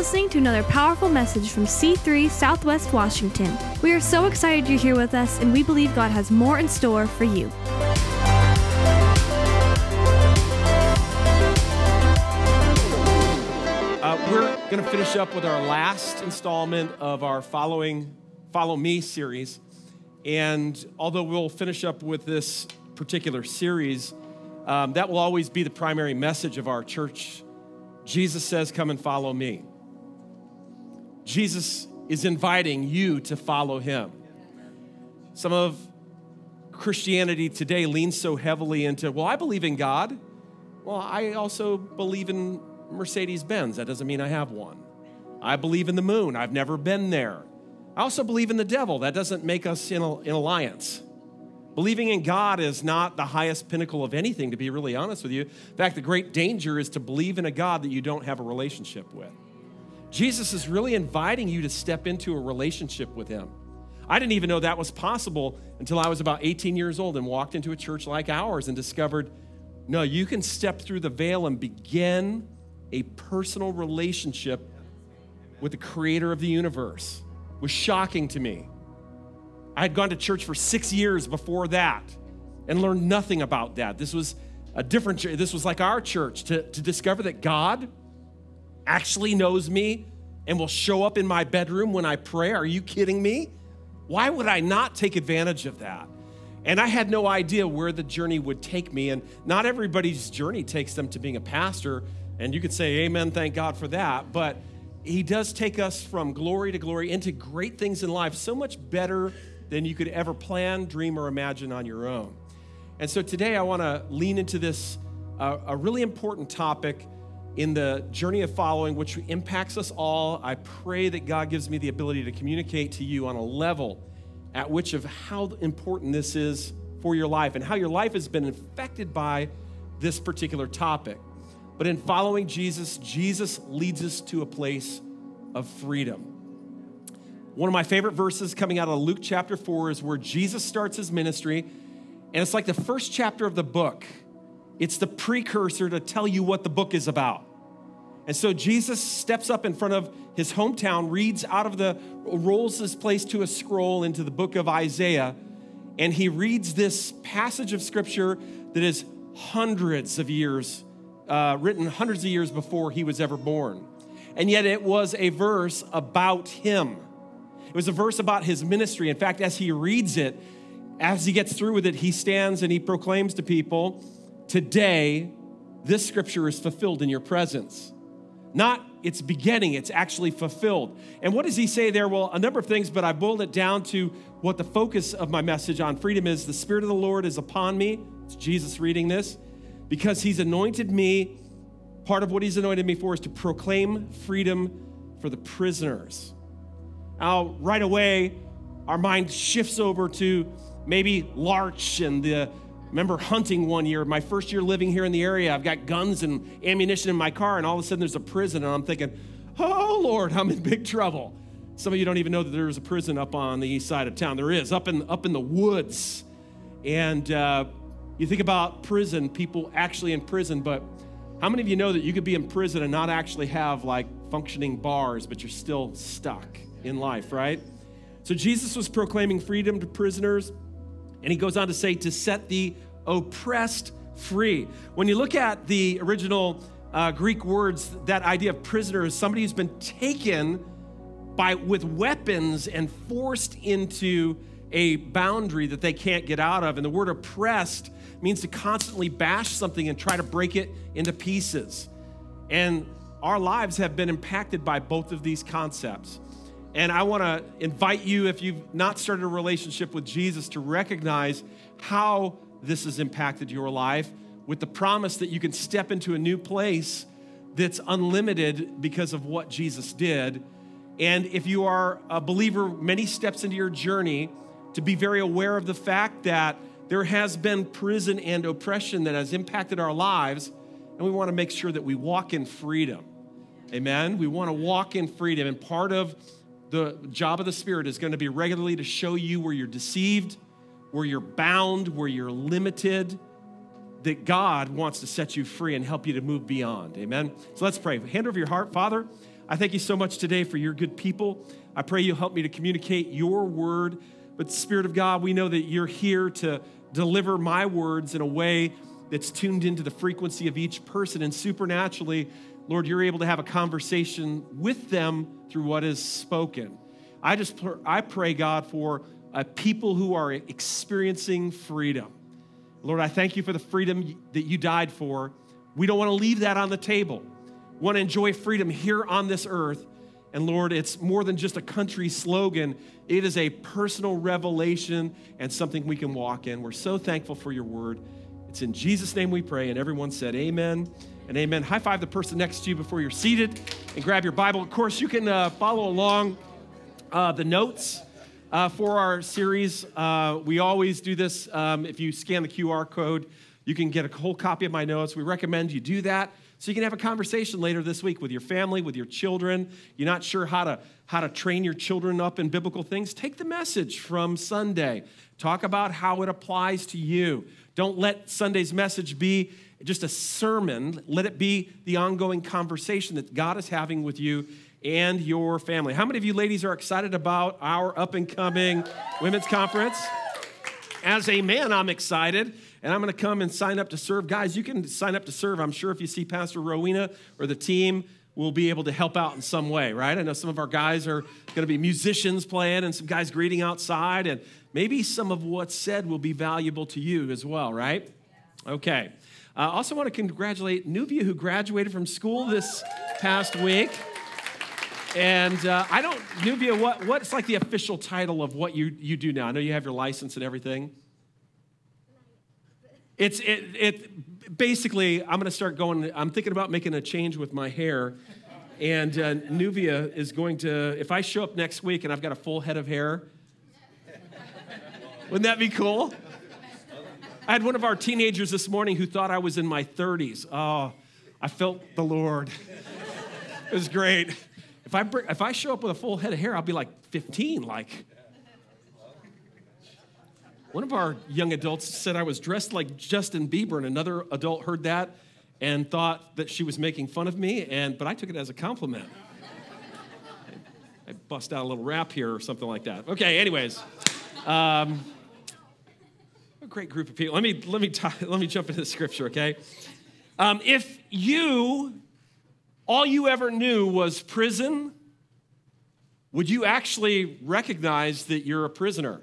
listening to another powerful message from C3 Southwest Washington. We are so excited you're here with us, and we believe God has more in store for you. Uh, we're going to finish up with our last installment of our following Follow Me series. And although we'll finish up with this particular series, um, that will always be the primary message of our church. Jesus says, Come and follow me. Jesus is inviting you to follow him. Some of Christianity today leans so heavily into, well, I believe in God. Well, I also believe in Mercedes Benz. That doesn't mean I have one. I believe in the moon. I've never been there. I also believe in the devil. That doesn't make us in, in alliance. Believing in God is not the highest pinnacle of anything, to be really honest with you. In fact, the great danger is to believe in a God that you don't have a relationship with. Jesus is really inviting you to step into a relationship with Him. I didn't even know that was possible until I was about 18 years old and walked into a church like ours and discovered no, you can step through the veil and begin a personal relationship with the creator of the universe. It was shocking to me. I had gone to church for six years before that and learned nothing about that. This was a different this was like our church to, to discover that God actually knows me and will show up in my bedroom when I pray. Are you kidding me? Why would I not take advantage of that? And I had no idea where the journey would take me. And not everybody's journey takes them to being a pastor. And you could say, Amen, thank God for that. But He does take us from glory to glory into great things in life, so much better than you could ever plan, dream, or imagine on your own. And so today I want to lean into this, uh, a really important topic in the journey of following, which impacts us all. I pray that God gives me the ability to communicate to you on a level at which of how important this is for your life and how your life has been affected by this particular topic. But in following Jesus, Jesus leads us to a place of freedom. One of my favorite verses coming out of Luke chapter 4 is where Jesus starts his ministry, and it's like the first chapter of the book. It's the precursor to tell you what the book is about. And so Jesus steps up in front of his hometown, reads out of the, rolls his place to a scroll into the book of Isaiah, and he reads this passage of scripture that is hundreds of years, uh, written hundreds of years before he was ever born. And yet it was a verse about him. It was a verse about his ministry. In fact, as he reads it, as he gets through with it, he stands and he proclaims to people, Today, this scripture is fulfilled in your presence. Not its beginning, it's actually fulfilled. And what does he say there? Well, a number of things, but I boiled it down to what the focus of my message on freedom is. The Spirit of the Lord is upon me. It's Jesus reading this. Because he's anointed me. Part of what he's anointed me for is to proclaim freedom for the prisoners. Now, right away, our mind shifts over to maybe Larch and the remember hunting one year, my first year living here in the area. I've got guns and ammunition in my car, and all of a sudden there's a prison, and I'm thinking, oh Lord, I'm in big trouble. Some of you don't even know that there's a prison up on the east side of town. There is, up in, up in the woods. And uh, you think about prison, people actually in prison, but how many of you know that you could be in prison and not actually have like functioning bars, but you're still stuck in life, right? So Jesus was proclaiming freedom to prisoners. And he goes on to say, to set the oppressed free. When you look at the original uh, Greek words, that idea of prisoner is somebody who's been taken by with weapons and forced into a boundary that they can't get out of. And the word oppressed means to constantly bash something and try to break it into pieces. And our lives have been impacted by both of these concepts. And I want to invite you, if you've not started a relationship with Jesus, to recognize how this has impacted your life with the promise that you can step into a new place that's unlimited because of what Jesus did. And if you are a believer, many steps into your journey, to be very aware of the fact that there has been prison and oppression that has impacted our lives, and we want to make sure that we walk in freedom. Amen? We want to walk in freedom. And part of the job of the Spirit is going to be regularly to show you where you're deceived, where you're bound, where you're limited, that God wants to set you free and help you to move beyond. Amen. So let's pray. Hand over your heart. Father, I thank you so much today for your good people. I pray you'll help me to communicate your word. But, Spirit of God, we know that you're here to deliver my words in a way that's tuned into the frequency of each person. And supernaturally, Lord, you're able to have a conversation with them through what is spoken. I just I pray, God, for a people who are experiencing freedom. Lord, I thank you for the freedom that you died for. We don't want to leave that on the table. We want to enjoy freedom here on this earth. And Lord, it's more than just a country slogan. It is a personal revelation and something we can walk in. We're so thankful for your word. It's in Jesus' name we pray. And everyone said, Amen and amen. High five the person next to you before you're seated and grab your Bible. Of course, you can uh, follow along uh, the notes uh, for our series. Uh, we always do this. Um, if you scan the QR code, you can get a whole copy of my notes. We recommend you do that so you can have a conversation later this week with your family, with your children. You're not sure how to how to train your children up in biblical things. Take the message from Sunday. Talk about how it applies to you. Don't let Sunday's message be just a sermon. Let it be the ongoing conversation that God is having with you and your family. How many of you ladies are excited about our up and coming women's conference? As a man, I'm excited, and I'm going to come and sign up to serve. Guys, you can sign up to serve. I'm sure if you see Pastor Rowena or the team, we'll be able to help out in some way, right? I know some of our guys are going to be musicians playing and some guys greeting outside, and maybe some of what's said will be valuable to you as well, right? Okay. I uh, also want to congratulate Nubia, who graduated from school this past week. And uh, I don't, Nubia, what, what's like the official title of what you, you do now? I know you have your license and everything. It's, it, it basically, I'm going to start going, I'm thinking about making a change with my hair. And uh, Nubia is going to, if I show up next week and I've got a full head of hair, wouldn't that be cool? I had one of our teenagers this morning who thought I was in my 30s. Oh, I felt the Lord. It was great. If I, bring, if I show up with a full head of hair, I'll be like 15. Like, one of our young adults said I was dressed like Justin Bieber, and another adult heard that and thought that she was making fun of me, and, but I took it as a compliment. I, bust out a little rap here or something like that. Okay, anyways. Um, great group of people. Let me, let me, talk, let me jump into the scripture, okay? Um, if you, all you ever knew was prison, would you actually recognize that you're a prisoner?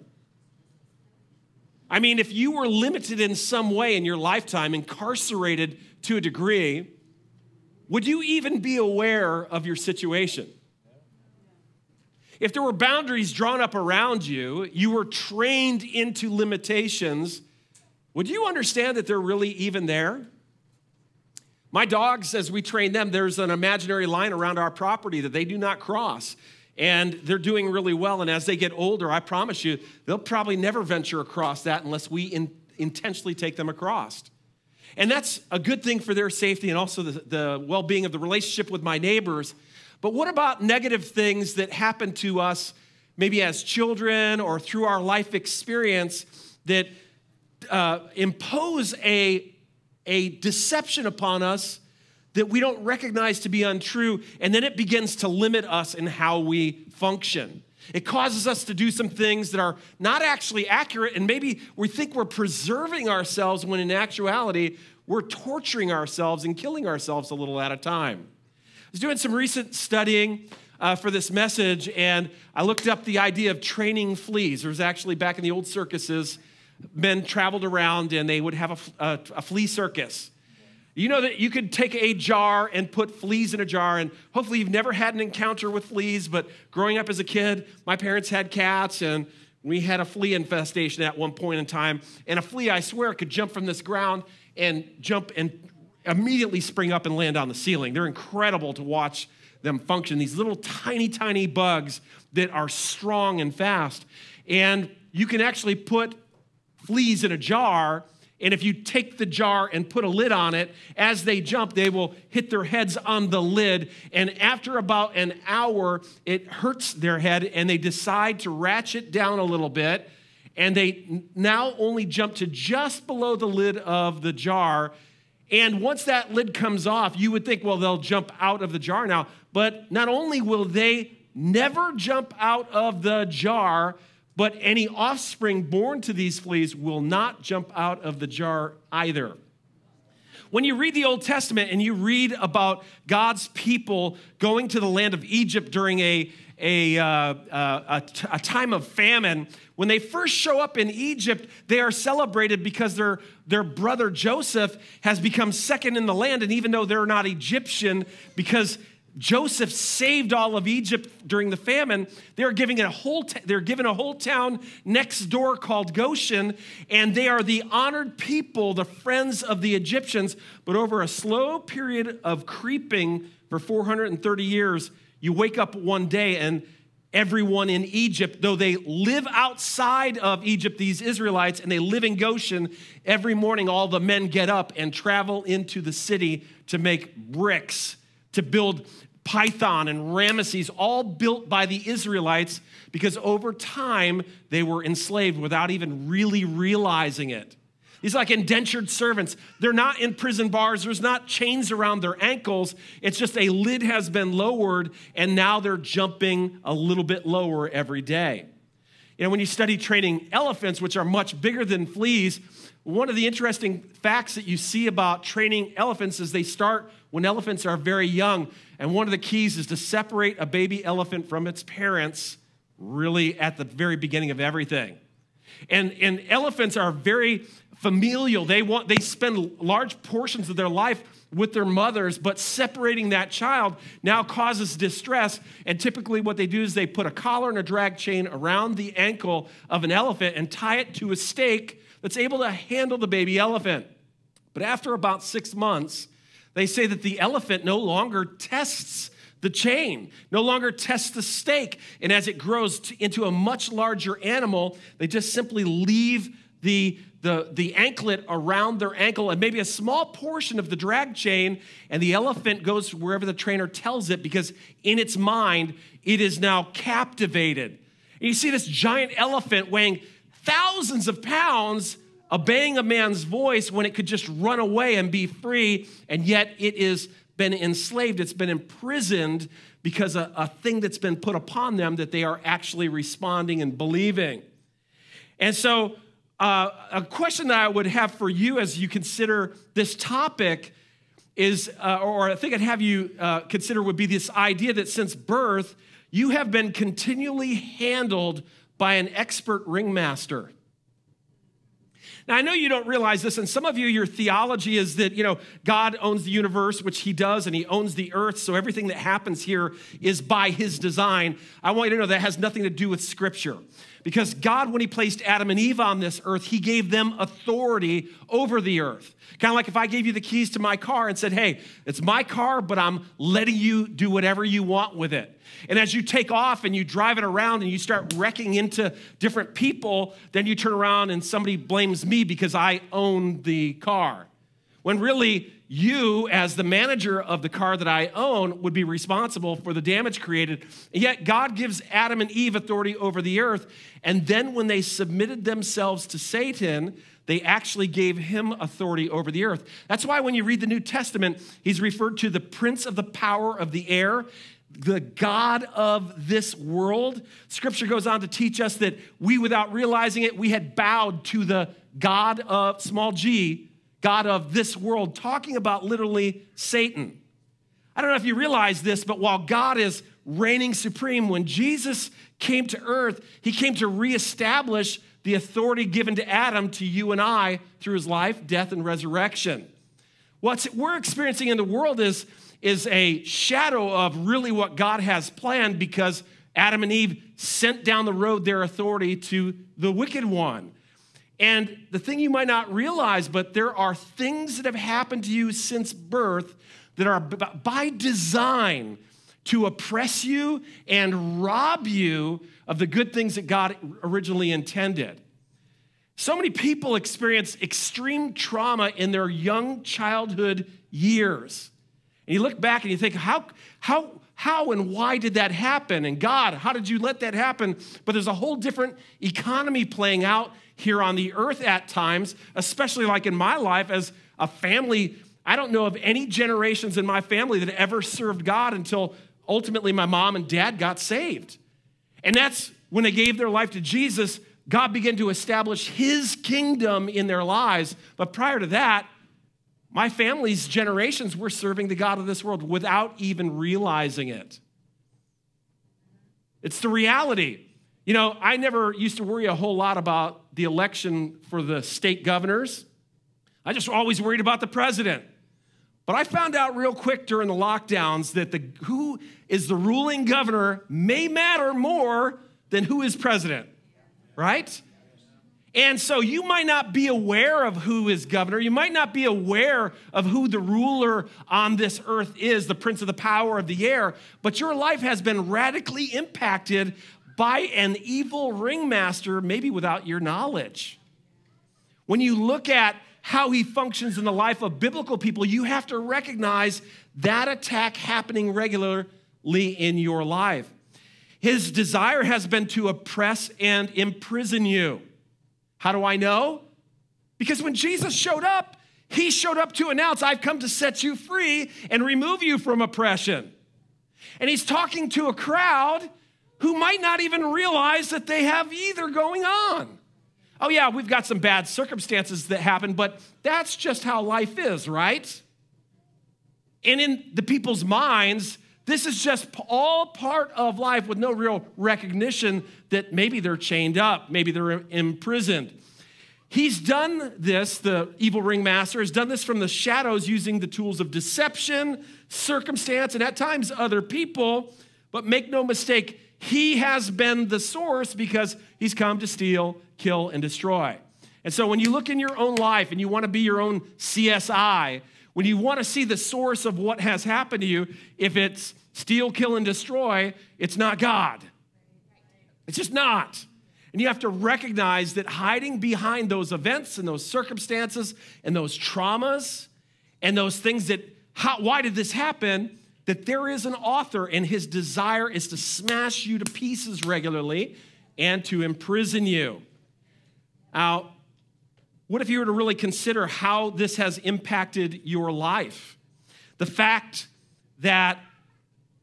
I mean, if you were limited in some way in your lifetime, incarcerated to a degree, would you even be aware of your situation? If there were boundaries drawn up around you, you were trained into limitations, would you understand that they're really even there? My dogs, as we train them, there's an imaginary line around our property that they do not cross. And they're doing really well. And as they get older, I promise you, they'll probably never venture across that unless we in, intentionally take them across. And that's a good thing for their safety and also the, the well being of the relationship with my neighbors. But what about negative things that happen to us, maybe as children or through our life experience, that uh, impose a, a deception upon us that we don't recognize to be untrue, and then it begins to limit us in how we function? It causes us to do some things that are not actually accurate, and maybe we think we're preserving ourselves when in actuality, we're torturing ourselves and killing ourselves a little at a time was doing some recent studying uh, for this message, and I looked up the idea of training fleas. There was actually back in the old circuses, men traveled around and they would have a, a, a flea circus. You know that you could take a jar and put fleas in a jar, and hopefully you've never had an encounter with fleas, but growing up as a kid, my parents had cats, and we had a flea infestation at one point in time. And a flea, I swear, could jump from this ground and jump and immediately spring up and land on the ceiling. They're incredible to watch them function. These little tiny, tiny bugs that are strong and fast. And you can actually put fleas in a jar. And if you take the jar and put a lid on it, as they jump, they will hit their heads on the lid. And after about an hour, it hurts their head, and they decide to ratchet down a little bit. And they now only jump to just below the lid of the jar And once that lid comes off, you would think, well, they'll jump out of the jar now. But not only will they never jump out of the jar, but any offspring born to these fleas will not jump out of the jar either. When you read the Old Testament and you read about God's people going to the land of Egypt during a, a, uh, uh, a, time of famine, when they first show up in Egypt, they are celebrated because their, their brother Joseph has become second in the land. And even though they're not Egyptian, because Joseph saved all of Egypt during the famine. They're giving a whole t- they're given a whole town next door called Goshen, and they are the honored people, the friends of the Egyptians. But over a slow period of creeping for 430 years, you wake up one day and everyone in Egypt, though they live outside of Egypt, these Israelites, and they live in Goshen, every morning all the men get up and travel into the city to make bricks to build Pithom and Ramesses, all built by the Israelites because over time they were enslaved without even really realizing it. These like indentured servants. They're not in prison bars. There's not chains around their ankles. It's just a lid has been lowered, and now they're jumping a little bit lower every day. You know, when you study training elephants, which are much bigger than fleas, one of the interesting facts that you see about training elephants is they start when elephants are very young. And one of the keys is to separate a baby elephant from its parents really at the very beginning of everything. And, and elephants are very familial. They want they spend large portions of their life with their mothers, but separating that child now causes distress. And typically, what they do is they put a collar and a drag chain around the ankle of an elephant and tie it to a stake that's able to handle the baby elephant. But after about six months, they say that the elephant no longer tests the chain, no longer tests the stake. And as it grows into a much larger animal, they just simply leave the, the, the anklet around their ankle and maybe a small portion of the drag chain, and the elephant goes wherever the trainer tells it because in its mind, it is now captivated. And you see this giant elephant weighing thousands of pounds obeying a man's voice when it could just run away and be free, and yet it has been enslaved, it's been imprisoned because a, a thing that's been put upon them that they are actually responding and believing. And so, uh, a question that I would have for you as you consider this topic is, uh, or I think I'd have you uh, consider would be this idea that since birth, you have been continually handled by an expert ringmaster. Now, I know you don't realize this, and some of you, your theology is that, you know, God owns the universe, which he does, and he owns the earth, so everything that happens here is by his design. I want you to know that has nothing to do with scripture. Because God, when he placed Adam and Eve on this earth, he gave them authority over the earth. Kind of like if I gave you the keys to my car and said, hey, it's my car, but I'm letting you do whatever you want with it. And as you take off and you drive it around and you start wrecking into different people, then you turn around and somebody blames me because I own the car. When really, you, as the manager of the car that I own, would be responsible for the damage created. And yet, God gives Adam and Eve authority over the earth. And then, when they submitted themselves to Satan, they actually gave him authority over the earth. That's why when you read the New Testament, he's referred to the prince of the power of the air the God of this world. Scripture goes on to teach us that we, without realizing it, we had bowed to the God of small g, God of this world, talking about literally Satan. I don't know if you realize this, but while God is reigning supreme, when Jesus came to earth, he came to reestablish the authority given to Adam to you and I through his life, death, and resurrection. What we're experiencing in the world is is a shadow of really what God has planned because Adam and Eve sent down the road their authority to the wicked one. And the thing you might not realize, but there are things that have happened to you since birth that are by design to oppress you and rob you of the good things that God originally intended. So many people experience extreme trauma in their young childhood years. And you look back and you think, how, how, how and why did that happen? And God, how did you let that happen? But there's a whole different economy playing out here on the earth at times, especially like in my life as a family. I don't know of any generations in my family that ever served God until ultimately my mom and dad got saved. And that's when they gave their life to Jesus, God began to establish his kingdom in their lives. But prior to that, my family's generations were serving the God of this world without even realizing it. It's the reality. You know, I never used to worry a whole lot about the election for the state governors. I just always worried about the president. But I found out real quick during the lockdowns that the, who is the ruling governor may matter more than who is president, right? And so you might not be aware of who is governor. You might not be aware of who the ruler on this earth is, the prince of the power of the air, but your life has been radically impacted by an evil ringmaster, maybe without your knowledge. When you look at how he functions in the life of biblical people, you have to recognize that attack happening regularly in your life. His desire has been to oppress and imprison you. How do I know? Because when Jesus showed up, he showed up to announce, I've come to set you free and remove you from oppression. And he's talking to a crowd who might not even realize that they have either going on. Oh, yeah, we've got some bad circumstances that happen, but that's just how life is, right? And in the people's minds, this is just all part of life with no real recognition that maybe they're chained up, maybe they're imprisoned. He's done this, the evil ringmaster has done this from the shadows using the tools of deception, circumstance, and at times other people. But make no mistake, he has been the source because he's come to steal, kill, and destroy. And so when you look in your own life and you want to be your own CSI, when you want to see the source of what has happened to you, if it's steal, kill, and destroy, it's not God. It's just not. And you have to recognize that hiding behind those events and those circumstances and those traumas and those things that, how, why did this happen? That there is an author and his desire is to smash you to pieces regularly and to imprison you. Now, what if you were to really consider how this has impacted your life? The fact that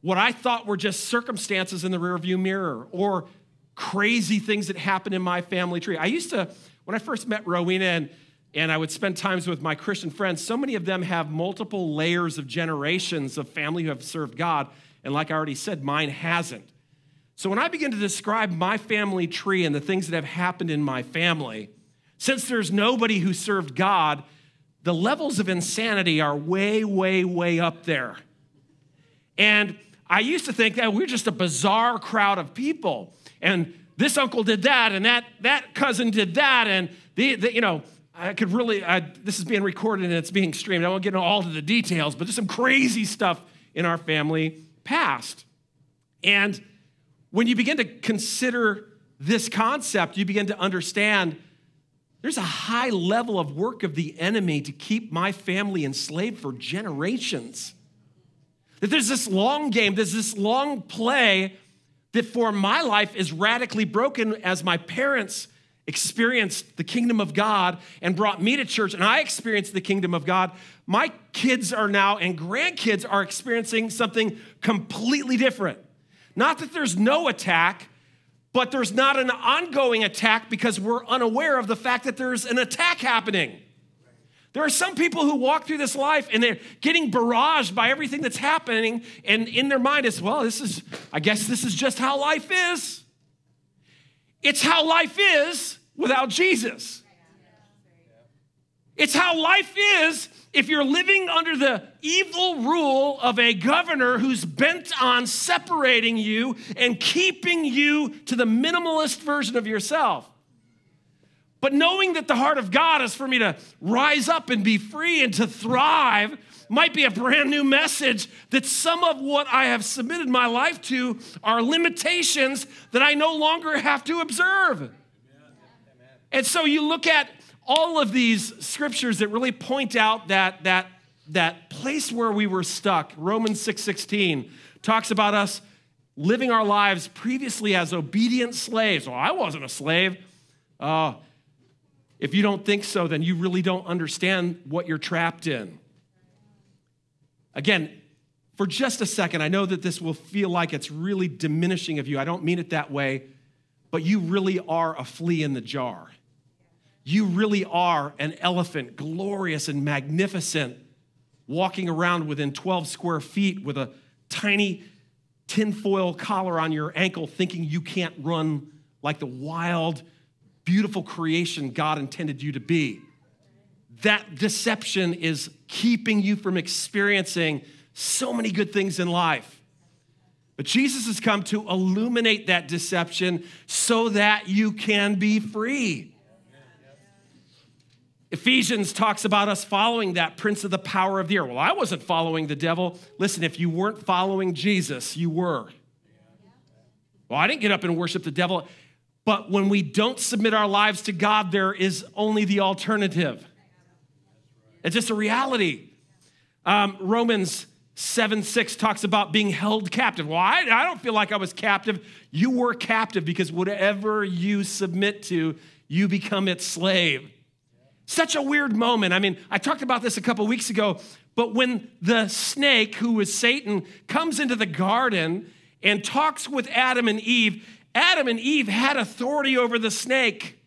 what I thought were just circumstances in the rearview mirror or crazy things that happened in my family tree. I used to, when I first met Rowena and, and I would spend times with my Christian friends, so many of them have multiple layers of generations of family who have served God. And like I already said, mine hasn't. So when I begin to describe my family tree and the things that have happened in my family, since there's nobody who served God, the levels of insanity are way, way, way up there. And I used to think that we're just a bizarre crowd of people and this uncle did that, and that, that cousin did that, and the, the you know, I could really, I, this is being recorded and it's being streamed. I won't get into all of the details, but there's some crazy stuff in our family past. And when you begin to consider this concept, you begin to understand there's a high level of work of the enemy to keep my family enslaved for generations. That there's this long game, there's this long play that for my life is radically broken as my parents experienced the kingdom of God and brought me to church, and I experienced the kingdom of God. My kids are now and grandkids are experiencing something completely different. Not that there's no attack, but there's not an ongoing attack because we're unaware of the fact that there's an attack happening. There are some people who walk through this life and they're getting barraged by everything that's happening, and in their mind is, well, this is, I guess this is just how life is. It's how life is without Jesus. It's how life is if you're living under the evil rule of a governor who's bent on separating you and keeping you to the minimalist version of yourself. But knowing that the heart of God is for me to rise up and be free and to thrive might be a brand new message that some of what I have submitted my life to are limitations that I no longer have to observe. And so you look at all of these scriptures that really point out that, that, that place where we were stuck. Romans 6:16 talks about us living our lives previously as obedient slaves. Well, I wasn't a slave. Uh, if you don't think so, then you really don't understand what you're trapped in. Again, for just a second, I know that this will feel like it's really diminishing of you. I don't mean it that way, but you really are a flea in the jar. You really are an elephant, glorious and magnificent, walking around within 12 square feet with a tiny tinfoil collar on your ankle, thinking you can't run like the wild, beautiful creation God intended you to be. That deception is keeping you from experiencing so many good things in life. But Jesus has come to illuminate that deception so that you can be free. Ephesians talks about us following that prince of the power of the air. Well, I wasn't following the devil. Listen, if you weren't following Jesus, you were. Well, I didn't get up and worship the devil. But when we don't submit our lives to God, there is only the alternative. It's just a reality. Um, Romans 7 6 talks about being held captive. Well, I, I don't feel like I was captive. You were captive because whatever you submit to, you become its slave. Such a weird moment. I mean, I talked about this a couple weeks ago, but when the snake, who was Satan, comes into the garden and talks with Adam and Eve, Adam and Eve had authority over the snake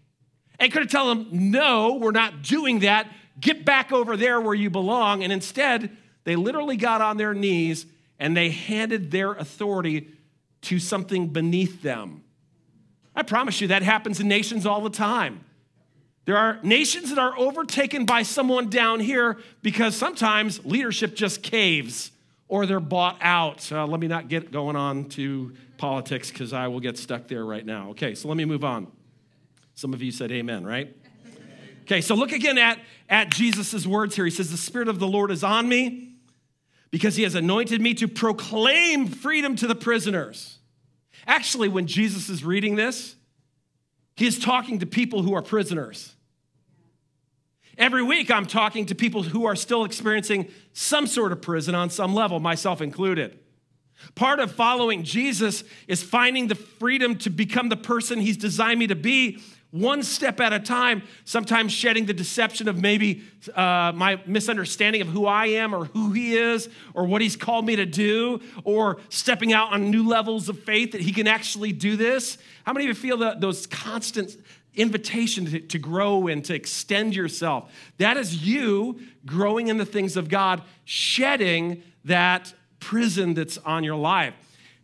and could have told him, No, we're not doing that. Get back over there where you belong. And instead, they literally got on their knees and they handed their authority to something beneath them. I promise you that happens in nations all the time. There are nations that are overtaken by someone down here because sometimes leadership just caves or they're bought out. Uh, let me not get going on to politics because I will get stuck there right now. Okay, so let me move on. Some of you said amen, right? Okay, so look again at, at Jesus' words here. He says, The Spirit of the Lord is on me because he has anointed me to proclaim freedom to the prisoners. Actually, when Jesus is reading this, he is talking to people who are prisoners. Every week, I'm talking to people who are still experiencing some sort of prison on some level, myself included. Part of following Jesus is finding the freedom to become the person he's designed me to be one step at a time, sometimes shedding the deception of maybe uh, my misunderstanding of who I am or who He is or what He's called me to do, or stepping out on new levels of faith that He can actually do this. How many of you feel that those constant invitation to, to grow and to extend yourself? That is you growing in the things of God, shedding that prison that's on your life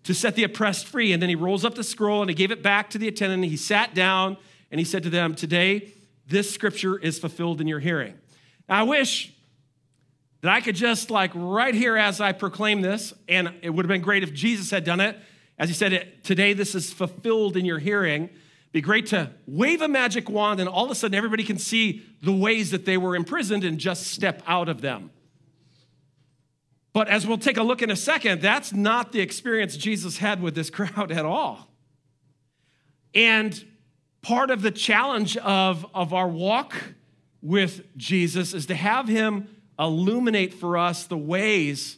to set the oppressed free. And then he rolls up the scroll and he gave it back to the attendant. He sat down and he said to them, Today, this scripture is fulfilled in your hearing. Now, I wish that I could just, like, right here as I proclaim this, and it would have been great if Jesus had done it. As he said, Today, this is fulfilled in your hearing. Be great to wave a magic wand, and all of a sudden, everybody can see the ways that they were imprisoned and just step out of them. But as we'll take a look in a second, that's not the experience Jesus had with this crowd at all. And part of the challenge of, of our walk with Jesus is to have him illuminate for us the ways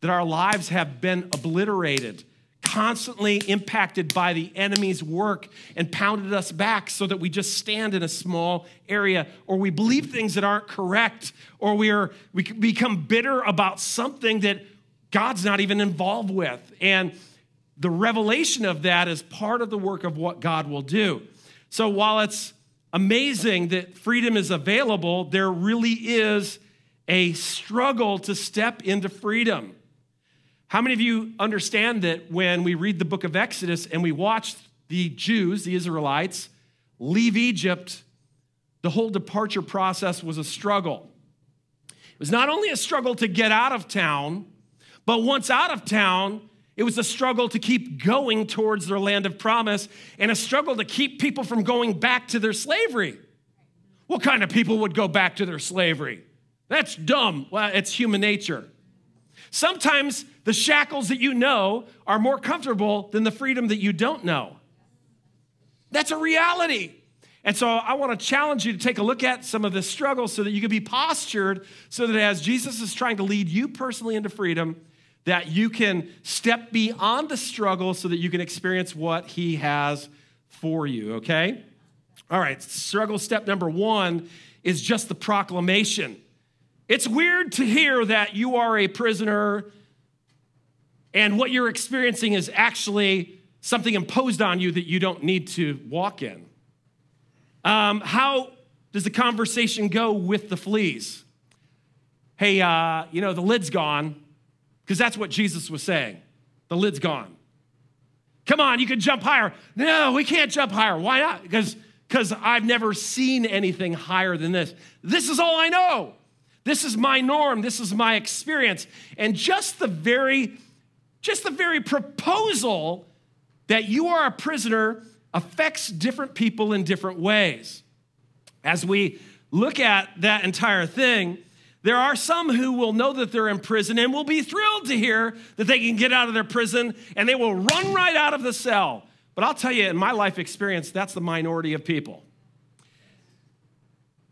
that our lives have been obliterated, constantly impacted by the enemy's work and pounded us back so that we just stand in a small area or we believe things that aren't correct or we are we become bitter about something that God's not even involved with. And the revelation of that is part of the work of what God will do. So while it's amazing that freedom is available, there really is a struggle to step into freedom. How many of you understand that when we read the book of Exodus and we watch the Jews, the Israelites, leave Egypt, the whole departure process was a struggle? It was not only a struggle to get out of town, but once out of town, it was a struggle to keep going towards their land of promise and a struggle to keep people from going back to their slavery. What kind of people would go back to their slavery? That's dumb. Well, it's human nature. Sometimes the shackles that you know are more comfortable than the freedom that you don't know. That's a reality. And so I want to challenge you to take a look at some of the struggles so that you can be postured so that as Jesus is trying to lead you personally into freedom, that you can step beyond the struggle so that you can experience what He has for you, okay? All right, struggle step number one is just the proclamation. It's weird to hear that you are a prisoner and what you're experiencing is actually something imposed on you that you don't need to walk in. Um, how does the conversation go with the fleas? Hey, uh, you know, the lid's gone, because that's what Jesus was saying. The lid's gone. Come on, you can jump higher. No, we can't jump higher. Why not? Because because I've never seen anything higher than this. This is all I know. This is my norm. This is my experience. And just the very, just the very proposal that you are a prisoner affects different people in different ways. As we look at that entire thing, there are some who will know that they're in prison and will be thrilled to hear that they can get out of their prison and they will run right out of the cell. But I'll tell you, in my life experience, that's the minority of people.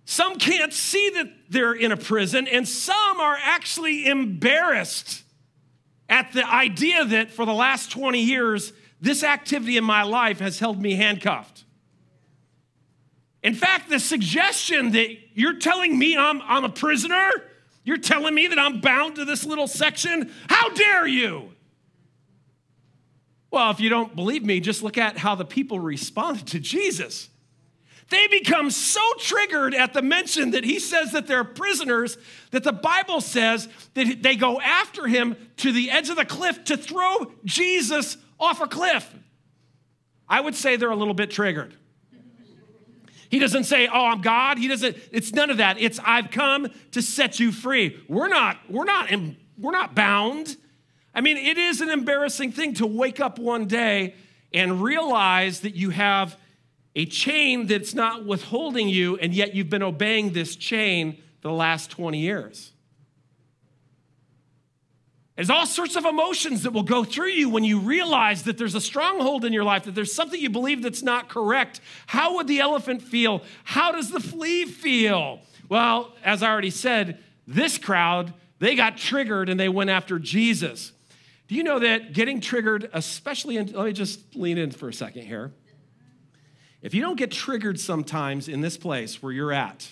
Some can't see that they're in a prison, and some are actually embarrassed at the idea that for the last 20 years, this activity in my life has held me handcuffed. In fact, the suggestion that you're telling me I'm, I'm a prisoner, you're telling me that I'm bound to this little section, how dare you? Well, if you don't believe me, just look at how the people responded to Jesus. They become so triggered at the mention that he says that they're prisoners that the Bible says that they go after him to the edge of the cliff to throw Jesus off a cliff. I would say they're a little bit triggered. He doesn't say, "Oh, I'm God." He doesn't it's none of that. It's I've come to set you free. We're not we're not we're not bound. I mean, it is an embarrassing thing to wake up one day and realize that you have a chain that's not withholding you and yet you've been obeying this chain the last 20 years. There's all sorts of emotions that will go through you when you realize that there's a stronghold in your life, that there's something you believe that's not correct. How would the elephant feel? How does the flea feel? Well, as I already said, this crowd, they got triggered and they went after Jesus. Do you know that getting triggered, especially in, let me just lean in for a second here. If you don't get triggered sometimes in this place where you're at,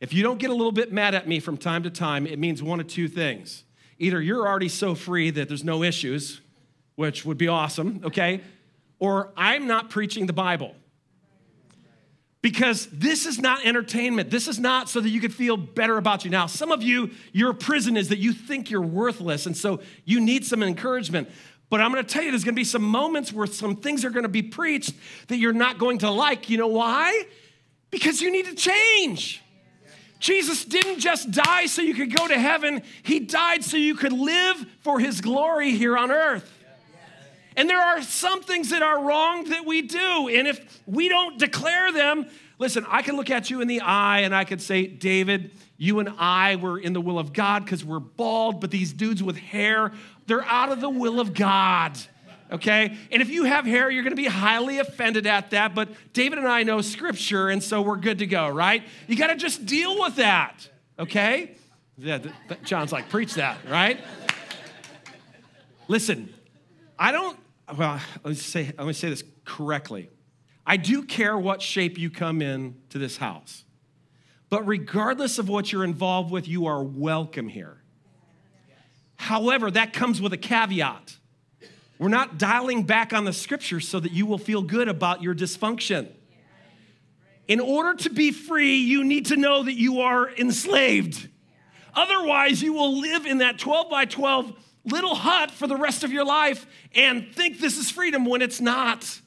if you don't get a little bit mad at me from time to time, it means one of two things either you're already so free that there's no issues, which would be awesome, okay? Or I'm not preaching the Bible. Because this is not entertainment. This is not so that you could feel better about you. Now, some of you, your prison is that you think you're worthless, and so you need some encouragement. But I'm going to tell you, there's going to be some moments where some things are going to be preached that you're not going to like. You know why? Because you need to change. Jesus didn't just die so you could go to heaven, He died so you could live for His glory here on earth. And there are some things that are wrong that we do. And if we don't declare them, listen, I can look at you in the eye and I could say, David, you and I were in the will of God because we're bald, but these dudes with hair, they're out of the will of God okay? And if you have hair, you're gonna be highly offended at that, but David and I know scripture, and so we're good to go, right? You gotta just deal with that, okay? Yeah, John's like, preach that, right? Listen, I don't, well, let me say, let me say this correctly. I do care what shape you come in to this house. But regardless of what you're involved with, you are welcome here. However, that comes with a caveat. We're not dialing back on the scripture so that you will feel good about your dysfunction. In order to be free, you need to know that you are enslaved. Otherwise, you will live in that 12 by 12 little hut for the rest of your life and think this is freedom when it's not.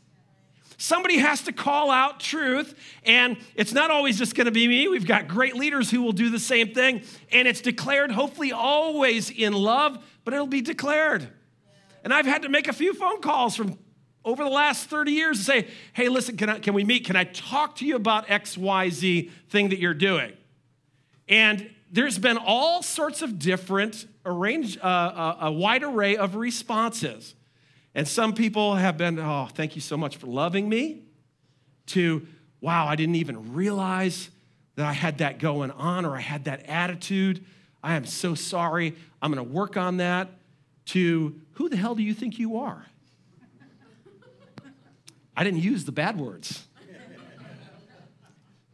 Somebody has to call out truth, and it's not always just gonna be me. We've got great leaders who will do the same thing, and it's declared hopefully always in love, but it'll be declared. And I've had to make a few phone calls from over the last 30 years to say, hey, listen, can, I, can we meet? Can I talk to you about XYZ thing that you're doing? And there's been all sorts of different arrange, uh, uh, a wide array of responses. And some people have been, oh, thank you so much for loving me, to, wow, I didn't even realize that I had that going on or I had that attitude. I am so sorry. I'm going to work on that to who the hell do you think you are? I didn't use the bad words.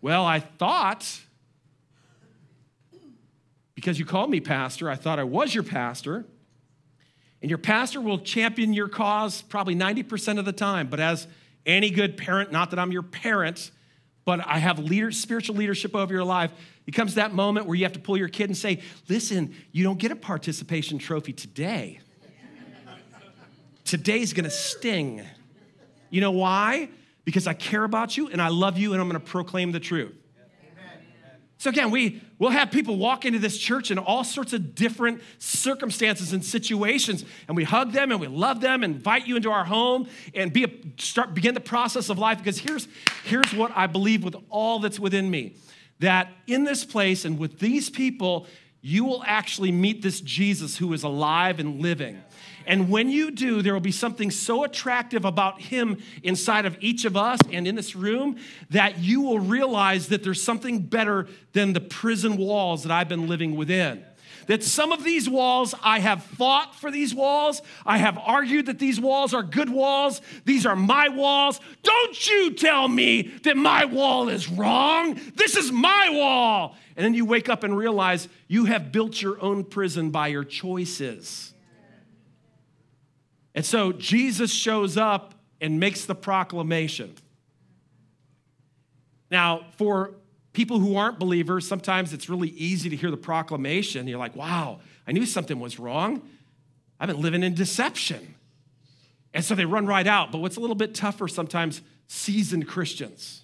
Well, I thought because you called me pastor, I thought I was your pastor. And your pastor will champion your cause probably 90% of the time. But as any good parent, not that I'm your parent, but I have leader, spiritual leadership over your life, it comes that moment where you have to pull your kid and say, listen, you don't get a participation trophy today. Today's gonna sting. You know why? Because I care about you and I love you and I'm gonna proclaim the truth. So again, we will have people walk into this church in all sorts of different circumstances and situations, and we hug them and we love them, and invite you into our home, and be a, start begin the process of life. Because here's here's what I believe with all that's within me, that in this place and with these people, you will actually meet this Jesus who is alive and living. And when you do, there will be something so attractive about him inside of each of us and in this room that you will realize that there's something better than the prison walls that I've been living within. That some of these walls, I have fought for these walls. I have argued that these walls are good walls. These are my walls. Don't you tell me that my wall is wrong. This is my wall. And then you wake up and realize you have built your own prison by your choices. And so Jesus shows up and makes the proclamation. Now, for people who aren't believers, sometimes it's really easy to hear the proclamation. You're like, wow, I knew something was wrong. I've been living in deception. And so they run right out. But what's a little bit tougher sometimes, seasoned Christians,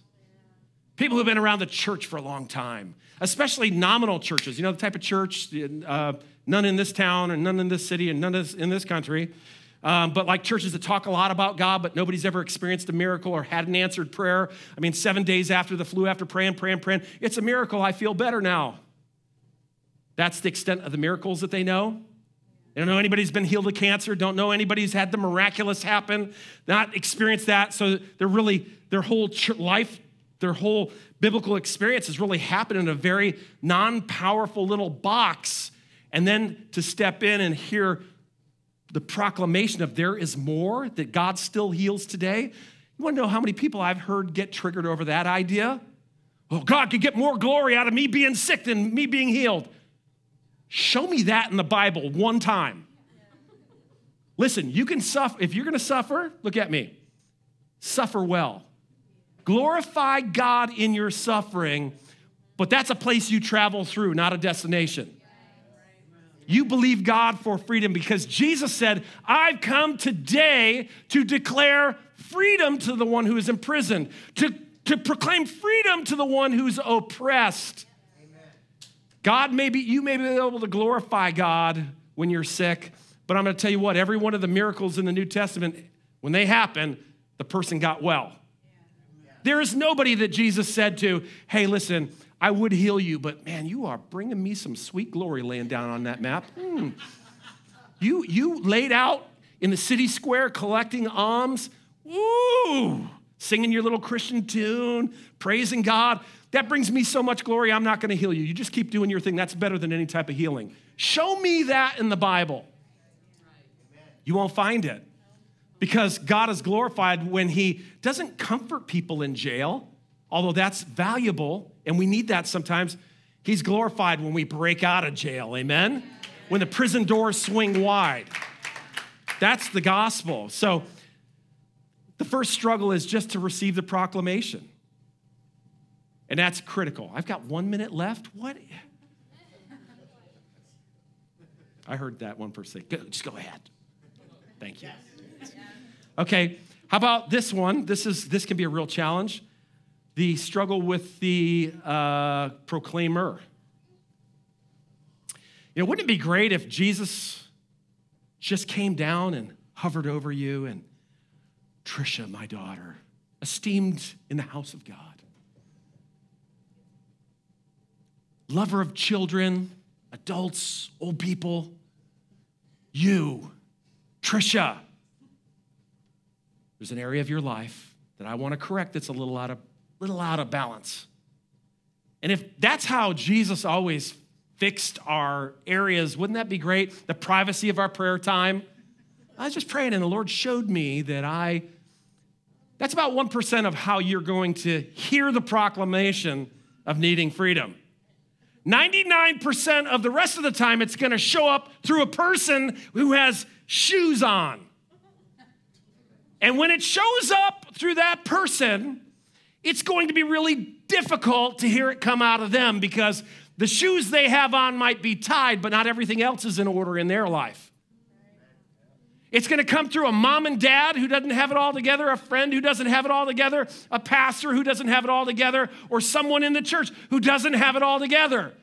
people who've been around the church for a long time, especially nominal churches, you know, the type of church, uh, none in this town and none in this city and none in this country. Um, but like churches that talk a lot about God, but nobody's ever experienced a miracle or had an answered prayer. I mean, seven days after the flu, after praying, praying, praying, it's a miracle. I feel better now. That's the extent of the miracles that they know. They don't know anybody's been healed of cancer, don't know anybody's had the miraculous happen, not experienced that. So they're really, their whole life, their whole biblical experience has really happened in a very non powerful little box. And then to step in and hear the proclamation of there is more, that God still heals today. You want to know how many people I've heard get triggered over that idea? Oh, God could get more glory out of me being sick than me being healed. Show me that in the Bible one time. Listen, you can suffer. If you're to suffer, look at me. Suffer well. Glorify God in your suffering, but that's a place you travel through, not a destination you believe God for freedom because Jesus said, I've come today to declare freedom to the one who is imprisoned, to, to proclaim freedom to the one who's oppressed. Amen. God may be, you may be able to glorify God when you're sick, but I'm going to tell you what, every one of the miracles in the New Testament, when they happen, the person got well. There is nobody that Jesus said to, hey, listen, I would heal you, but man, you are bringing me some sweet glory laying down on that map. Mm. You, you laid out in the city square collecting alms, woo, singing your little Christian tune, praising God. That brings me so much glory, I'm not to heal you. You just keep doing your thing. That's better than any type of healing. Show me that in the Bible. You won't find it because God is glorified when He doesn't comfort people in jail, although that's valuable and we need that sometimes. He's glorified when we break out of jail, amen? When the prison doors swing wide. That's the gospel. So the first struggle is just to receive the proclamation. And that's critical. I've got one minute left. What? I heard that one person say, go, just go ahead. Thank you. Okay, how about this one? This is this can be a real challenge the struggle with the uh, proclaimer. You know, wouldn't it be great if Jesus just came down and hovered over you and Trisha, my daughter, esteemed in the house of God, lover of children, adults, old people, you, Trisha. There's an area of your life that I want to correct that's a little out of little out of balance. And if that's how Jesus always fixed our areas, wouldn't that be great? The privacy of our prayer time. I was just praying, and the Lord showed me that I, that's about 1% of how you're going to hear the proclamation of needing freedom. 99% of the rest of the time, it's going to show up through a person who has shoes on. And when it shows up through that person, it's going to be really difficult to hear it come out of them because the shoes they have on might be tied, but not everything else is in order in their life. It's going to come through a mom and dad who doesn't have it all together, a friend who doesn't have it all together, a pastor who doesn't have it all together, or someone in the church who doesn't have it all together.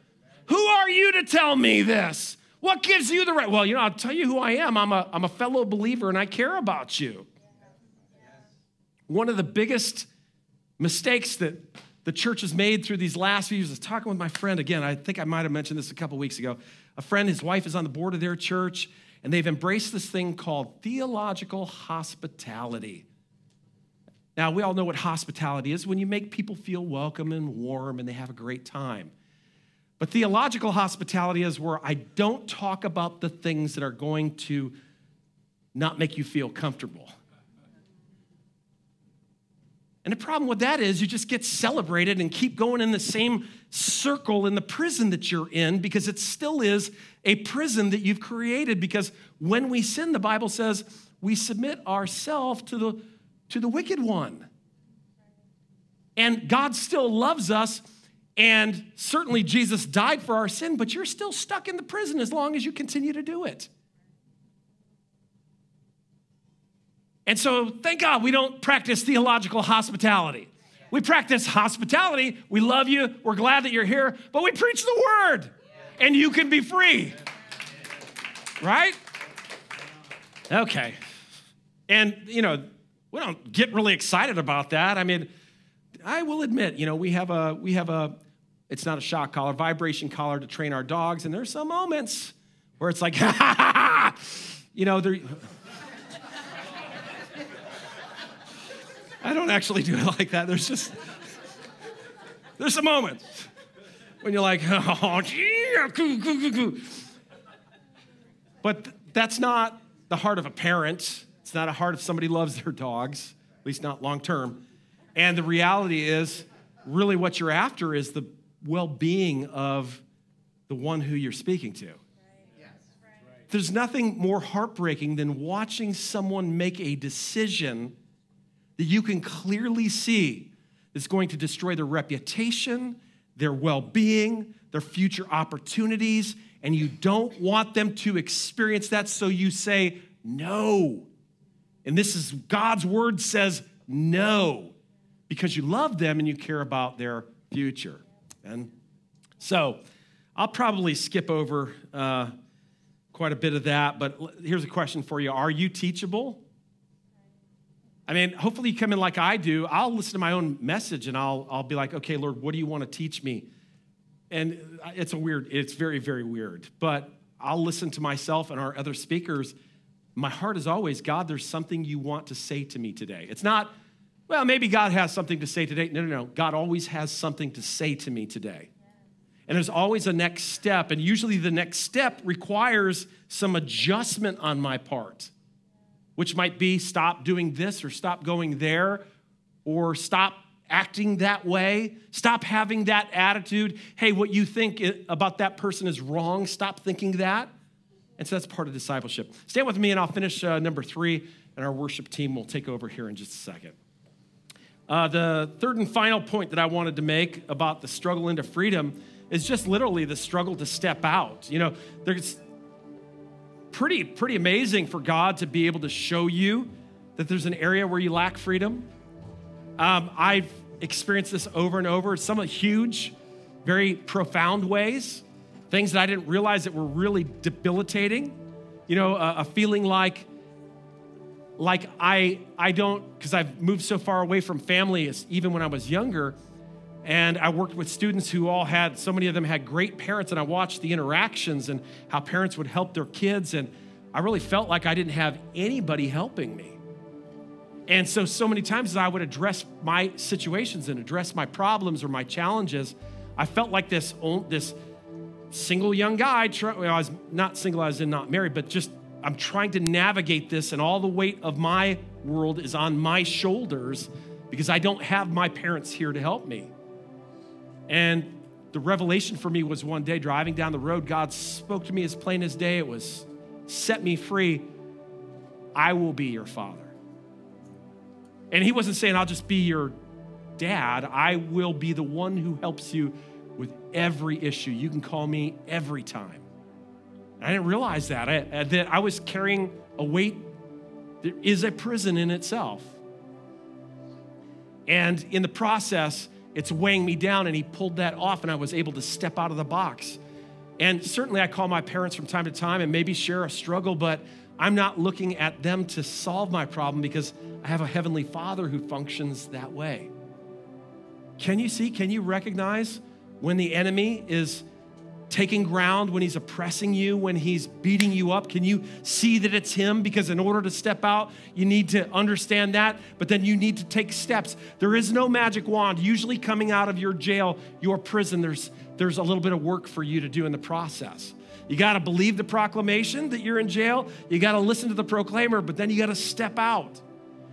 Who are you to tell me this? What gives you the right? Well, you know, I'll tell you who I am. I'm a, I'm a fellow believer and I care about you. One of the biggest mistakes that the church has made through these last few years. I was talking with my friend again. I think I might have mentioned this a couple weeks ago. A friend, his wife is on the board of their church, and they've embraced this thing called theological hospitality. Now, we all know what hospitality is when you make people feel welcome and warm and they have a great time. But theological hospitality is where I don't talk about the things that are going to not make you feel comfortable. And the problem with that is you just get celebrated and keep going in the same circle in the prison that you're in because it still is a prison that you've created. Because when we sin, the Bible says we submit ourselves to the, to the wicked one. And God still loves us, and certainly Jesus died for our sin, but you're still stuck in the prison as long as you continue to do it. And so, thank God we don't practice theological hospitality. We practice hospitality. We love you. We're glad that you're here, but we preach the word and you can be free. Right? Okay. And, you know, we don't get really excited about that. I mean, I will admit, you know, we have a, we have a, it's not a shock collar, vibration collar to train our dogs. And there's some moments where it's like, you know, there, I don't actually do it like that. There's just, there's a moment when you're like, oh, coo, coo, coo. But that's not the heart of a parent. It's not a heart of somebody loves their dogs, at least not long term. And the reality is, really, what you're after is the well being of the one who you're speaking to. There's nothing more heartbreaking than watching someone make a decision that you can clearly see is going to destroy their reputation, their well being, their future opportunities, and you don't want them to experience that, so you say no. And this is God's word says no because you love them and you care about their future. And so I'll probably skip over uh, quite a bit of that, but here's a question for you Are you teachable? I mean, hopefully you come in like I do. I'll listen to my own message and I'll, I'll be like, okay, Lord, what do you want to teach me? And it's a weird, it's very, very weird. But I'll listen to myself and our other speakers. My heart is always, God, there's something you want to say to me today. It's not, well, maybe God has something to say today. No, no, no. God always has something to say to me today. And there's always a next step. And usually the next step requires some adjustment on my part which might be stop doing this or stop going there or stop acting that way. Stop having that attitude. Hey, what you think about that person is wrong. Stop thinking that. And so that's part of discipleship. Stand with me and I'll finish uh, number three, and our worship team will take over here in just a second. Uh, the third and final point that I wanted to make about the struggle into freedom is just literally the struggle to step out. You know, there's pretty, pretty amazing for God to be able to show you that there's an area where you lack freedom. Um, I've experienced this over and over, some huge, very profound ways, things that I didn't realize that were really debilitating. You know, a, a feeling like, like I, I don't, because I've moved so far away from family, even when I was younger, and I worked with students who all had, so many of them had great parents, and I watched the interactions and how parents would help their kids. And I really felt like I didn't have anybody helping me. And so, so many times as I would address my situations and address my problems or my challenges, I felt like this, this single young guy, well, I was not single as in not married, but just I'm trying to navigate this, and all the weight of my world is on my shoulders because I don't have my parents here to help me. And the revelation for me was one day driving down the road, God spoke to me as plain as day. It was set me free. I will be your father. And he wasn't saying, I'll just be your dad. I will be the one who helps you with every issue. You can call me every time. I didn't realize that, I, uh, that I was carrying a weight that is a prison in itself. And in the process, it's weighing me down, and he pulled that off, and I was able to step out of the box. And certainly, I call my parents from time to time and maybe share a struggle, but I'm not looking at them to solve my problem because I have a heavenly father who functions that way. Can you see? Can you recognize when the enemy is taking ground, when he's oppressing you, when he's beating you up? Can you see that it's him? Because in order to step out, you need to understand that, but then you need to take steps. There is no magic wand. Usually, coming out of your jail, your prison, there's, there's a little bit of work for you to do in the process. You got to believe the proclamation that you're in jail. You got to listen to the proclaimer, but then you got to step out.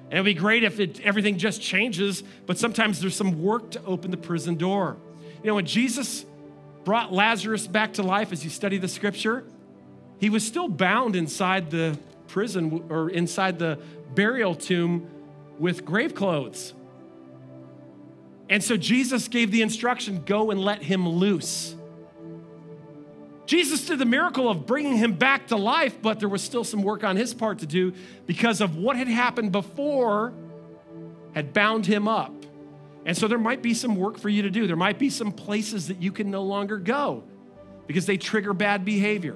And it'd be great if it, everything just changes, but sometimes there's some work to open the prison door. You know, when Jesus brought Lazarus back to life as you study the scripture, he was still bound inside the prison or inside the burial tomb with grave clothes. And so Jesus gave the instruction go and let him loose. Jesus did the miracle of bringing him back to life, but there was still some work on his part to do because of what had happened before had bound him up. And so there might be some work for you to do. There might be some places that you can no longer go because they trigger bad behavior.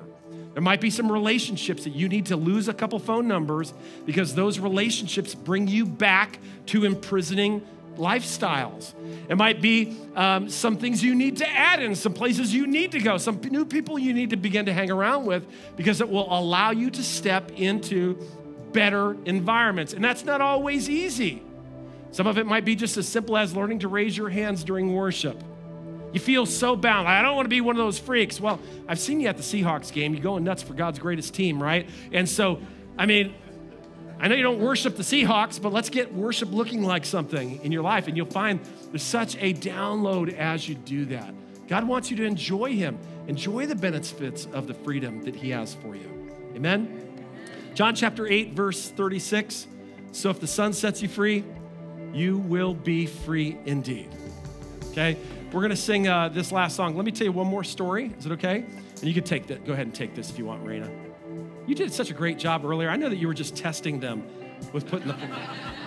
There might be some relationships that you need to lose a couple phone numbers because those relationships bring you back to imprisoning lifestyles. It might be um, some things you need to add in, some places you need to go, some new people you need to begin to hang around with because it will allow you to step into better environments. And that's not always easy. Some of it might be just as simple as learning to raise your hands during worship. You feel so bound. I don't want to be one of those freaks. Well, I've seen you at the Seahawks game. You're going nuts for God's greatest team, right? And so, I mean, I know you don't worship the Seahawks, but let's get worship looking like something in your life. And you'll find there's such a download as you do that. God wants you to enjoy Him, enjoy the benefits of the freedom that He has for you. Amen? John chapter 8, verse 36. So if the Son sets you free, you will be free indeed. Okay? We're going to sing uh, this last song. Let me tell you one more story. Is it okay? And you can take that. Go ahead and take this if you want, Raina. You did such a great job earlier. I know that you were just testing them with putting the.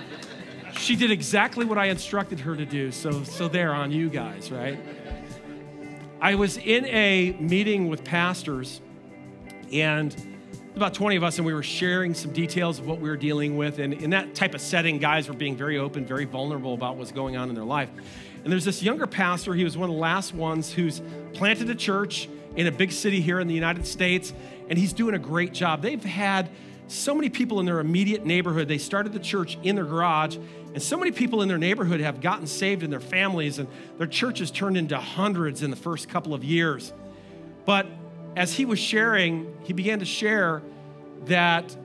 she did exactly what I instructed her to do. So, so there on you guys, right? I was in a meeting with pastors, and about 20 of us, and we were sharing some details of what we were dealing with. And in that type of setting, guys were being very open, very vulnerable about what's going on in their life. And there's this younger pastor, he was one of the last ones who's planted a church in a big city here in the United States, and he's doing a great job. They've had so many people in their immediate neighborhood. They started the church in their garage, and so many people in their neighborhood have gotten saved in their families, and their church has turned into hundreds in the first couple of years. But as he was sharing, he began to share that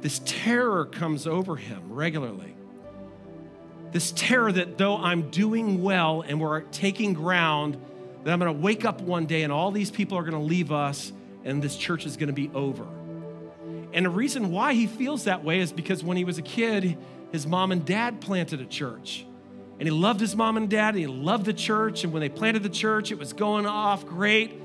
this terror comes over him regularly. This terror that though I'm doing well and we're taking ground, that I'm to wake up one day and all these people are to leave us and this church is to be over. And the reason why he feels that way is because when he was a kid, his mom and dad planted a church. And he loved his mom and dad, and he loved the church. And when they planted the church, it was going off great.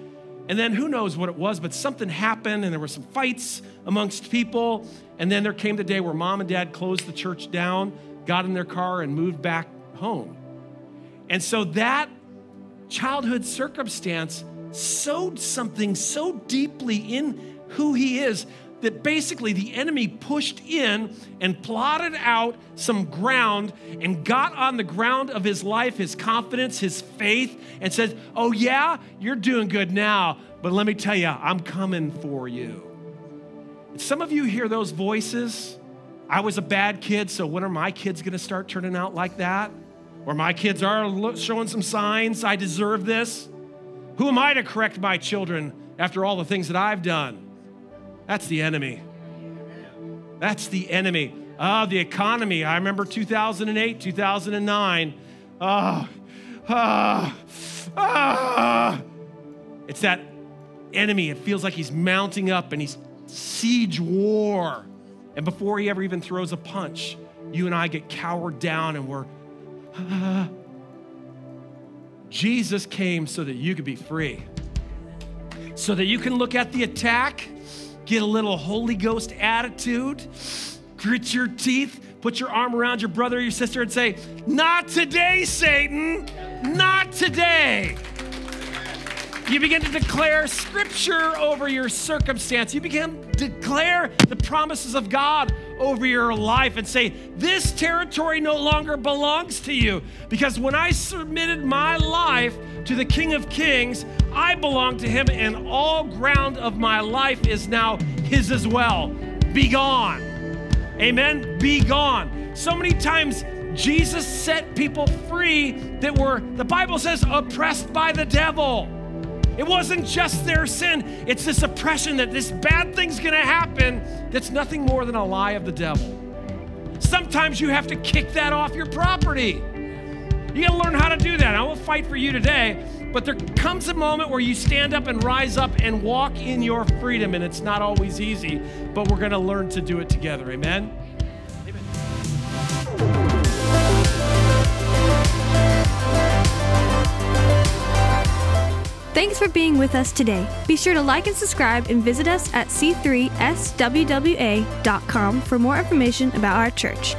And then who knows what it was, but something happened and there were some fights amongst people. And then there came the day where mom and dad closed the church down, got in their car, and moved back home. And so that childhood circumstance sowed something so deeply in who he is that basically the enemy pushed in and plotted out some ground and got on the ground of his life, his confidence, his faith, and said, Oh, yeah, you're doing good now, but let me tell you, I'm coming for you. Some of you hear those voices. I was a bad kid, so when are my kids gonna start turning out like that? Or my kids are showing some signs, I deserve this. Who am I to correct my children after all the things that I've done? That's the enemy. That's the enemy. Ah, oh, the economy. I remember 2008, 2009. Oh, ah, ah. It's that enemy. It feels like he's mounting up and he's siege war. And before he ever even throws a punch, you and I get cowered down and we're, ah. Jesus came so that you could be free, so that you can look at the attack, get a little Holy Ghost attitude, grit your teeth, put your arm around your brother or your sister and say, Not today, Satan, not today. You begin to declare scripture over your circumstance. You begin to declare the promises of God over your life and say, This territory no longer belongs to you. Because when I submitted my life to the King of Kings, I belong to him, and all ground of my life is now his as well. Be gone. Amen. Be gone. So many times, Jesus set people free that were, the Bible says, oppressed by the devil. It wasn't just their sin, it's this oppression that this bad thing's gonna happen that's nothing more than a lie of the devil. Sometimes you have to kick that off your property. You gotta learn how to do that. I will fight for you today, but there comes a moment where you stand up and rise up and walk in your freedom, and it's not always easy, but we're gonna learn to do it together. Amen? Thanks for being with us today. Be sure to like and subscribe and visit us at c3swwa.com for more information about our church.